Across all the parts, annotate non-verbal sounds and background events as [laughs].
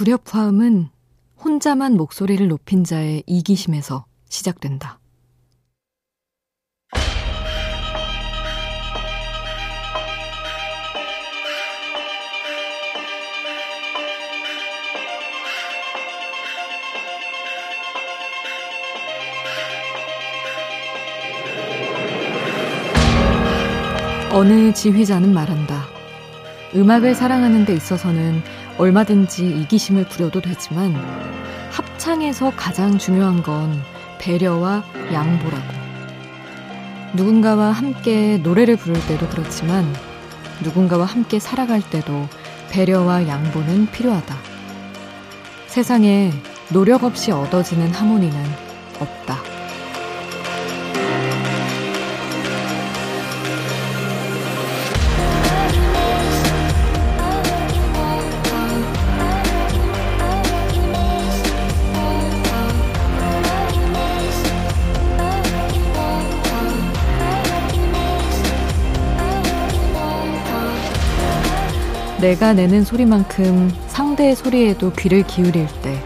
불협화음은 혼자만 목소리를 높인 자의 이기심에서 시작된다. 어느 지휘자는 말한다. 음악을 사랑하는 데 있어서는 얼마든지 이기심을 부려도 되지만 합창에서 가장 중요한 건 배려와 양보라고. 누군가와 함께 노래를 부를 때도 그렇지만 누군가와 함께 살아갈 때도 배려와 양보는 필요하다. 세상에 노력 없이 얻어지는 하모니는 없다. 내가 내는 소리만큼 상대의 소리에도 귀를 기울일 때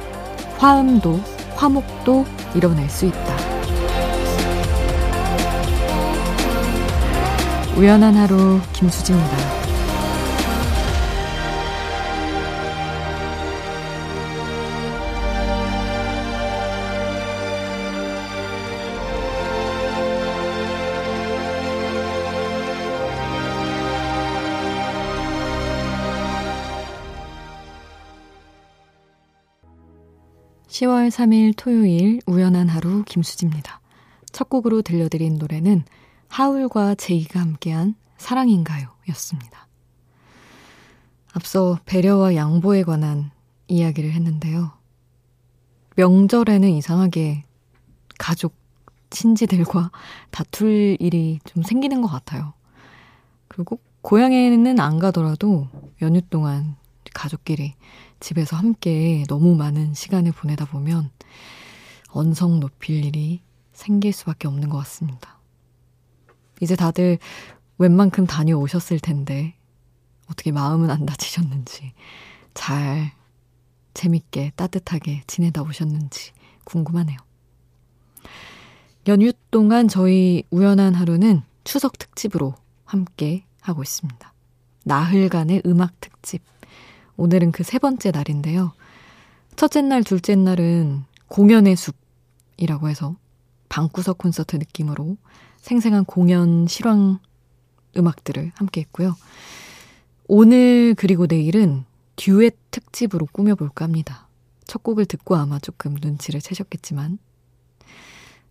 화음도 화목도 이뤄낼 수 있다. 우연한 하루 김수지입니다. 10월 3일 토요일 우연한 하루 김수지입니다. 첫 곡으로 들려드린 노래는 하울과 제이가 함께한 사랑인가요? 였습니다. 앞서 배려와 양보에 관한 이야기를 했는데요. 명절에는 이상하게 가족, 친지들과 다툴 일이 좀 생기는 것 같아요. 그리고 고향에는 안 가더라도 연휴 동안 가족끼리 집에서 함께 너무 많은 시간을 보내다 보면 언성 높일 일이 생길 수밖에 없는 것 같습니다. 이제 다들 웬만큼 다녀오셨을 텐데 어떻게 마음은 안 다치셨는지 잘 재밌게 따뜻하게 지내다 오셨는지 궁금하네요. 연휴 동안 저희 우연한 하루는 추석 특집으로 함께 하고 있습니다. 나흘간의 음악 특집. 오늘은 그 세 번째 날인데요. 첫째 날, 둘째 날은 공연의 숲이라고 해서 방구석 콘서트 느낌으로 생생한 공연 실황 음악들을 함께 했고요. 오늘 그리고 내일은 듀엣 특집으로 꾸며볼까 합니다. 첫 곡을 듣고 아마 조금 눈치를 채셨겠지만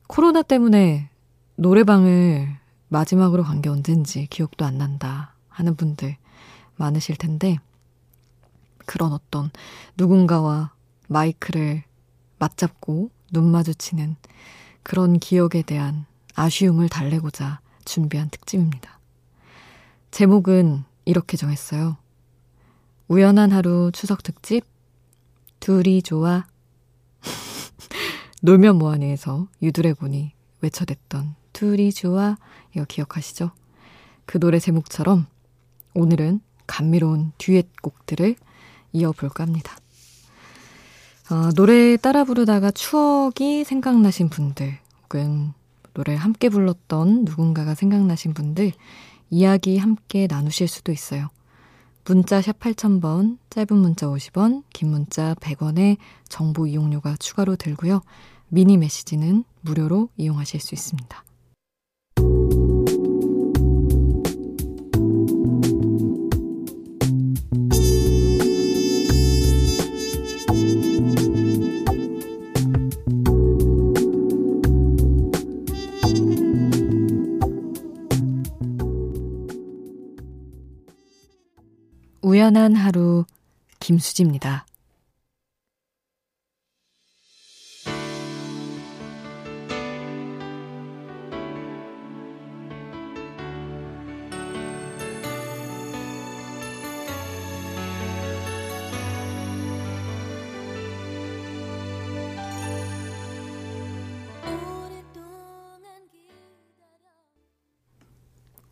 코로나 때문에 노래방을 마지막으로 간 게 언젠지 기억도 안 난다 하는 분들 많으실 텐데 그런 어떤 누군가와 마이크를 맞잡고 눈 마주치는 그런 기억에 대한 아쉬움을 달래고자 준비한 특집입니다. 제목은 이렇게 정했어요. 우연한 하루 추석 특집, 둘이 좋아. [laughs] 놀면 뭐하니에서 유드래곤이 외쳐댔던 둘이 좋아. 이거 기억하시죠? 그 노래 제목처럼 오늘은 감미로운 듀엣 곡들을 이어볼까 합니다. 어, 노래 따라 부르다가 추억이 생각나신 분들, 혹은 노래 함께 불렀던 누군가가 생각나신 분들, 이야기 함께 나누실 수도 있어요. 문자 샵 8000번, 짧은 문자 50원, 긴 문자 100원의 정보 이용료가 추가로 들고요. 미니 메시지는 무료로 이용하실 수 있습니다. 우연한 하루 김수지입니다.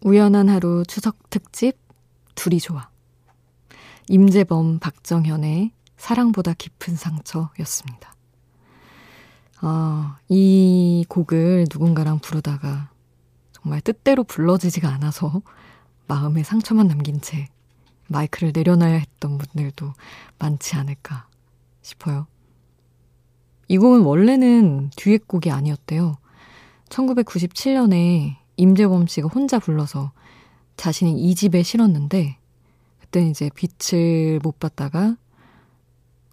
우연한 하루 추석 특집 둘이 좋아. 임재범, 박정현의 사랑보다 깊은 상처였습니다. 아, 이 곡을 누군가랑 부르다가 정말 뜻대로 불러지지가 않아서 마음에 상처만 남긴 채 마이크를 내려놔야 했던 분들도 많지 않을까 싶어요. 이 곡은 원래는 듀엣곡이 아니었대요. 1997년에 임재범 씨가 혼자 불러서 자신이 이 집에 실었는데 그때 이제 빛을 못 봤다가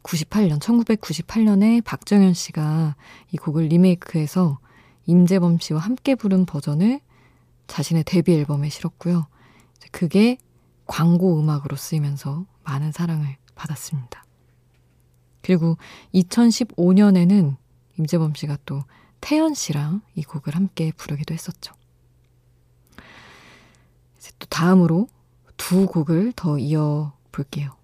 98년, 1998년에 박정현 씨가 이 곡을 리메이크해서 임재범 씨와 함께 부른 버전을 자신의 데뷔 앨범에 실었고요. 그게 광고 음악으로 쓰이면서 많은 사랑을 받았습니다. 그리고 2015년에는 임재범 씨가 또 태연 씨랑 이 곡을 함께 부르기도 했었죠. 이제 또 다음으로 두 곡을 더 이어 볼게요.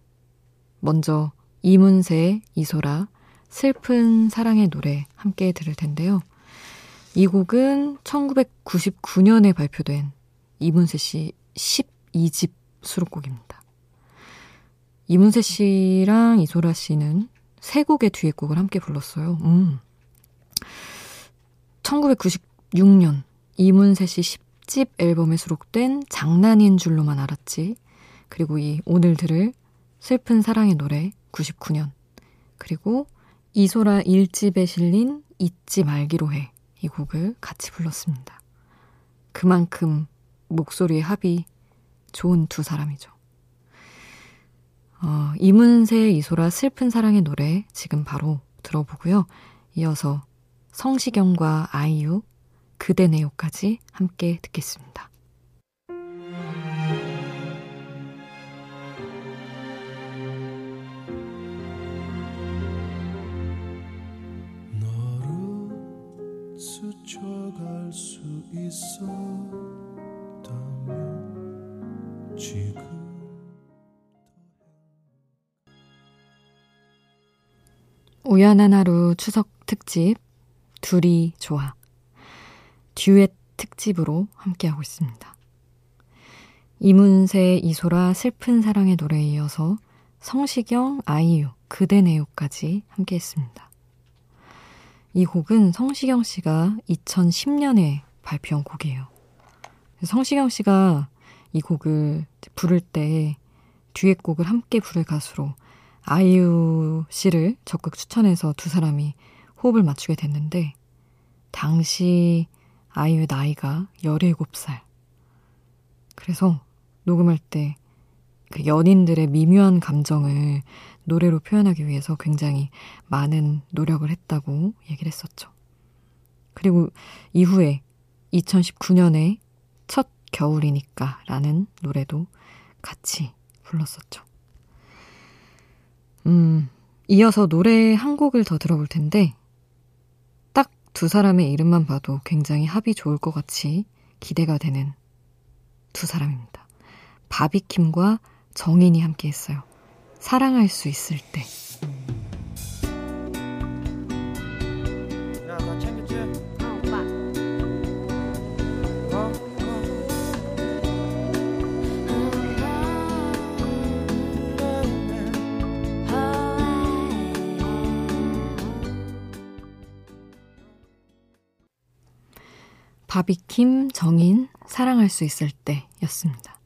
먼저 이문세, 이소라, 슬픈 사랑의 노래 함께 들을 텐데요. 이 곡은 1999년에 발표된 이문세 씨 12집 수록곡입니다. 이문세 씨랑 이소라 씨는 세 곡의 듀엣곡을 함께 불렀어요. 음. 1996년 이문세 씨 10집 앨범에 수록된 장난인 줄로만 알았지. 그리고 이 오늘 들을 슬픈 사랑의 노래 99년. 그리고 이소라 1집에 실린 잊지 말기로 해. 이 곡을 같이 불렀습니다. 그만큼 목소리의 합이 좋은 두 사람이죠. 어, 이문세, 이소라 슬픈 사랑의 노래 지금 바로 들어보고요. 이어서 성시경과 아이유, 그대 네오까지 함께 듣겠습니다. 스쳐갈 수 있었다면 지금 우연한 하루 추석 특집 둘이 좋아 듀엣 특집으로 함께하고 있습니다. 이문세, 이소라 슬픈 사랑의 노래에 이어서 성시경, 아이유, 그대네요까지 함께했습니다. 이 곡은 성시경 씨가 2010년에 발표한 곡이에요. 성시경 씨가 이 곡을 부를 때 듀엣곡을 함께 부를 가수로 아이유 씨를 적극 추천해서 두 사람이 호흡을 맞추게 됐는데, 당시 아이유의 나이가 17살. 그래서 녹음할 때 그 연인들의 미묘한 감정을 노래로 표현하기 위해서 굉장히 많은 노력을 했다고 얘기를 했었죠. 그리고 이후에 2019년에 첫 겨울이니까 라는 노래도 같이 불렀었죠. 음, 이어서 노래 한 곡을 더 들어볼 텐데, 딱 두 사람의 이름만 봐도 굉장히 합이 좋을 것 같이 기대가 되는 두 사람입니다. 바비킴과 정인이 함께 했어요. 사랑할 수 있을 때. 바비킴, 정인, 사랑할 수 있을 때 였습니다.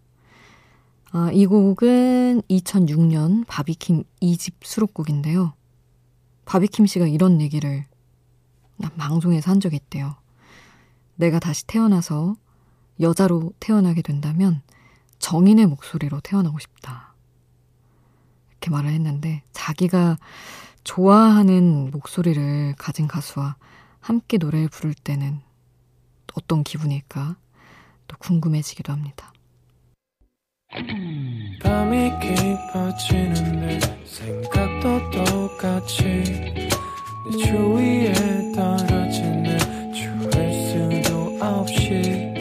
아, 이 곡은 2006년 바비킴 2집 수록곡인데요. 바비킴 씨가 이런 얘기를 방송에서 한 적이 있대요. 내가 다시 태어나서 여자로 태어나게 된다면 정인의 목소리로 태어나고 싶다. 이렇게 말을 했는데 자기가 좋아하는 목소리를 가진 가수와 함께 노래를 부를 때는 어떤 기분일까 또 궁금해지기도 합니다. 밤이 깊어지는데 생각도 똑같이 내 주위에 떨어지는 좋을 수도 없이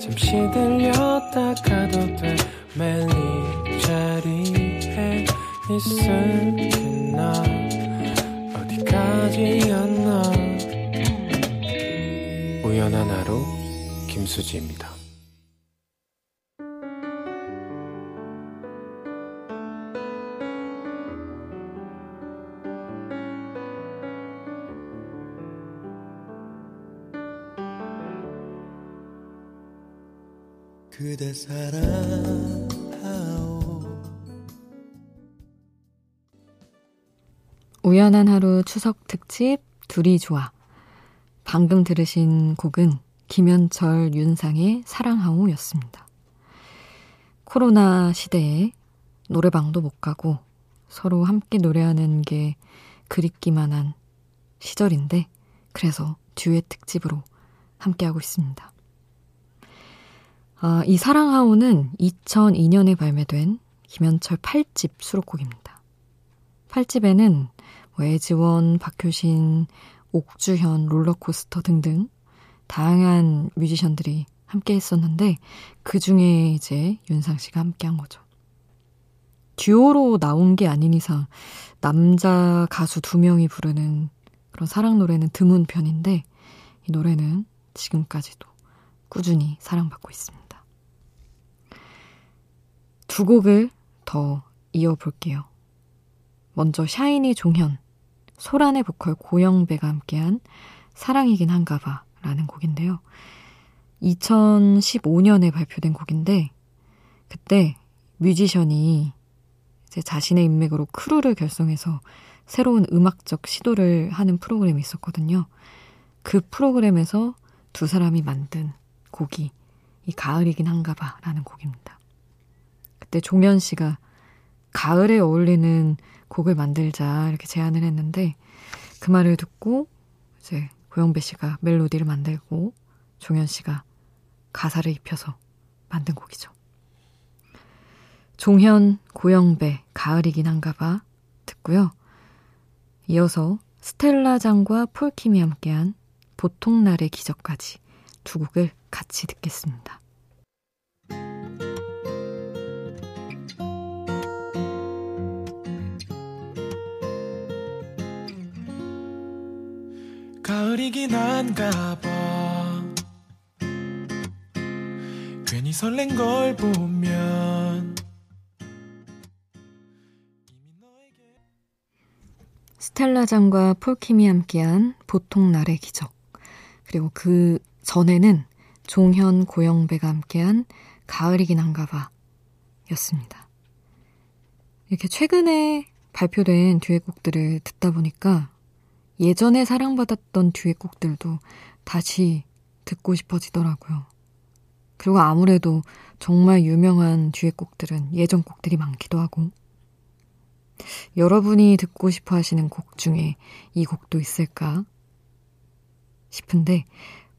잠시 들렸다 가도 돼. 매일 이 자리에 있을나 어디까지였나 편안한 하루 김수지입니다. 그대 사랑하오 우연한 하루 추석 특집 둘이 좋아 방금 들으신 곡은 김현철 윤상의 사랑하오였습니다. 코로나 시대에 노래방도 못 가고 서로 함께 노래하는 게 그립기만 한 시절인데 그래서 듀엣 특집으로 함께하고 있습니다. 아, 이 사랑하오는 2002년에 발매된 김현철 8집 수록곡입니다. 8집에는 뭐 애지원, 박효신, 옥주현, 롤러코스터 등등 다양한 뮤지션들이 함께 했었는데 그 중에 이제 윤상 씨가 함께 한 거죠. 듀오로 나온 게 아닌 이상 남자 가수 두 명이 부르는 그런 사랑 노래는 드문 편인데 이 노래는 지금까지도 꾸준히 사랑받고 있습니다. 두 곡을 더 이어볼게요. 먼저 샤이니 종현, 소란의 보컬 고영배가 함께한 사랑이긴 한가 봐 라는 곡인데요. 2015년에 발표된 곡인데 그때 뮤지션이 자신의 인맥으로 크루를 결성해서 새로운 음악적 시도를 하는 프로그램이 있었거든요. 그 프로그램에서 두 사람이 만든 곡이 이 가을이긴 한가 봐 라는 곡입니다. 그때 종현 씨가 가을에 어울리는 곡을 만들자 이렇게 제안을 했는데 그 말을 듣고 이제 고영배 씨가 멜로디를 만들고 종현 씨가 가사를 입혀서 만든 곡이죠. 종현, 고영배, 가을이긴 한가 봐 듣고요. 이어서 스텔라 장과 폴킴이 함께한 보통날의 기적까지 두 곡을 같이 듣겠습니다. 가을이긴 한가 봐 괜히 설렌 걸 보면 스텔라장과 폴킴이 함께한 보통 날의 기적 그리고 그 전에는 종현 고영배가 함께한 가을이긴 한가 봐 였습니다. 이렇게 최근에 발표된 듀엣곡들을 듣다 보니까 예전에 사랑받았던 듀엣곡들도 다시 듣고 싶어지더라고요. 그리고 아무래도 정말 유명한 듀엣곡들은 예전 곡들이 많기도 하고 여러분이 듣고 싶어 하시는 곡 중에 이 곡도 있을까 싶은데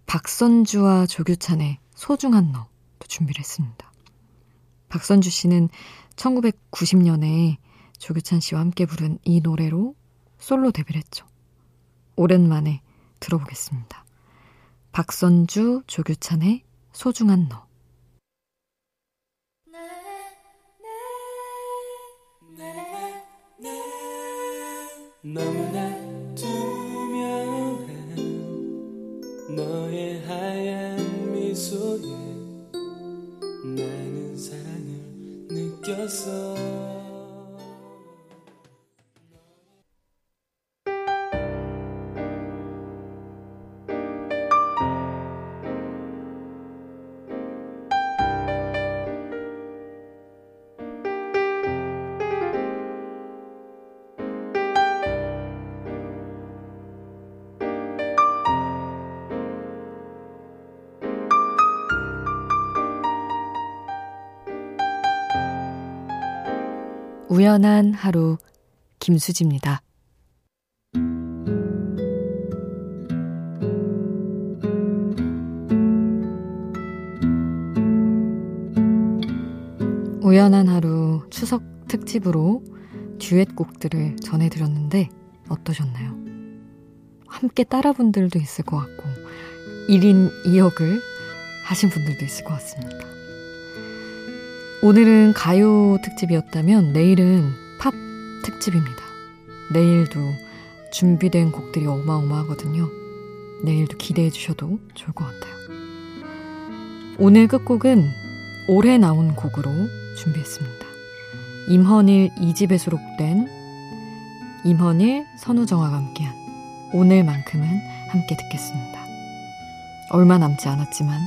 박선주와 조규찬의 소중한 너도 준비를 했습니다. 박선주 씨는 1990년에 조규찬 씨와 함께 부른 이 노래로 솔로 데뷔를 했죠. 오랜만에 들어보겠습니다. 박선주, 조규찬의 소중한 너. 너무나 투명한 너의 하얀 미소에 나는 사랑을 느꼈어 우연한 하루 김수지입니다. 우연한 하루 추석 특집으로 듀엣곡들을 전해드렸는데 어떠셨나요? 함께 따라 분들도 있을 것 같고 1인 2역을 하신 분들도 있을 것 같습니다. 오늘은 가요 특집이었다면 내일은 팝 특집입니다. 내일도 준비된 곡들이 어마어마하거든요. 내일도 기대해 주셔도 좋을 것 같아요. 오늘 끝곡은 올해 나온 곡으로 준비했습니다. 임헌일 2집에 수록된 임헌일, 선우정아가 함께한 오늘만큼은 함께 듣겠습니다. 얼마 남지 않았지만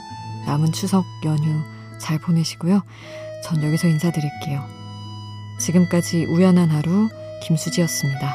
남은 추석 연휴 잘 보내시고요. 전 여기서 인사드릴게요. 지금까지 우연한 하루 김수지였습니다.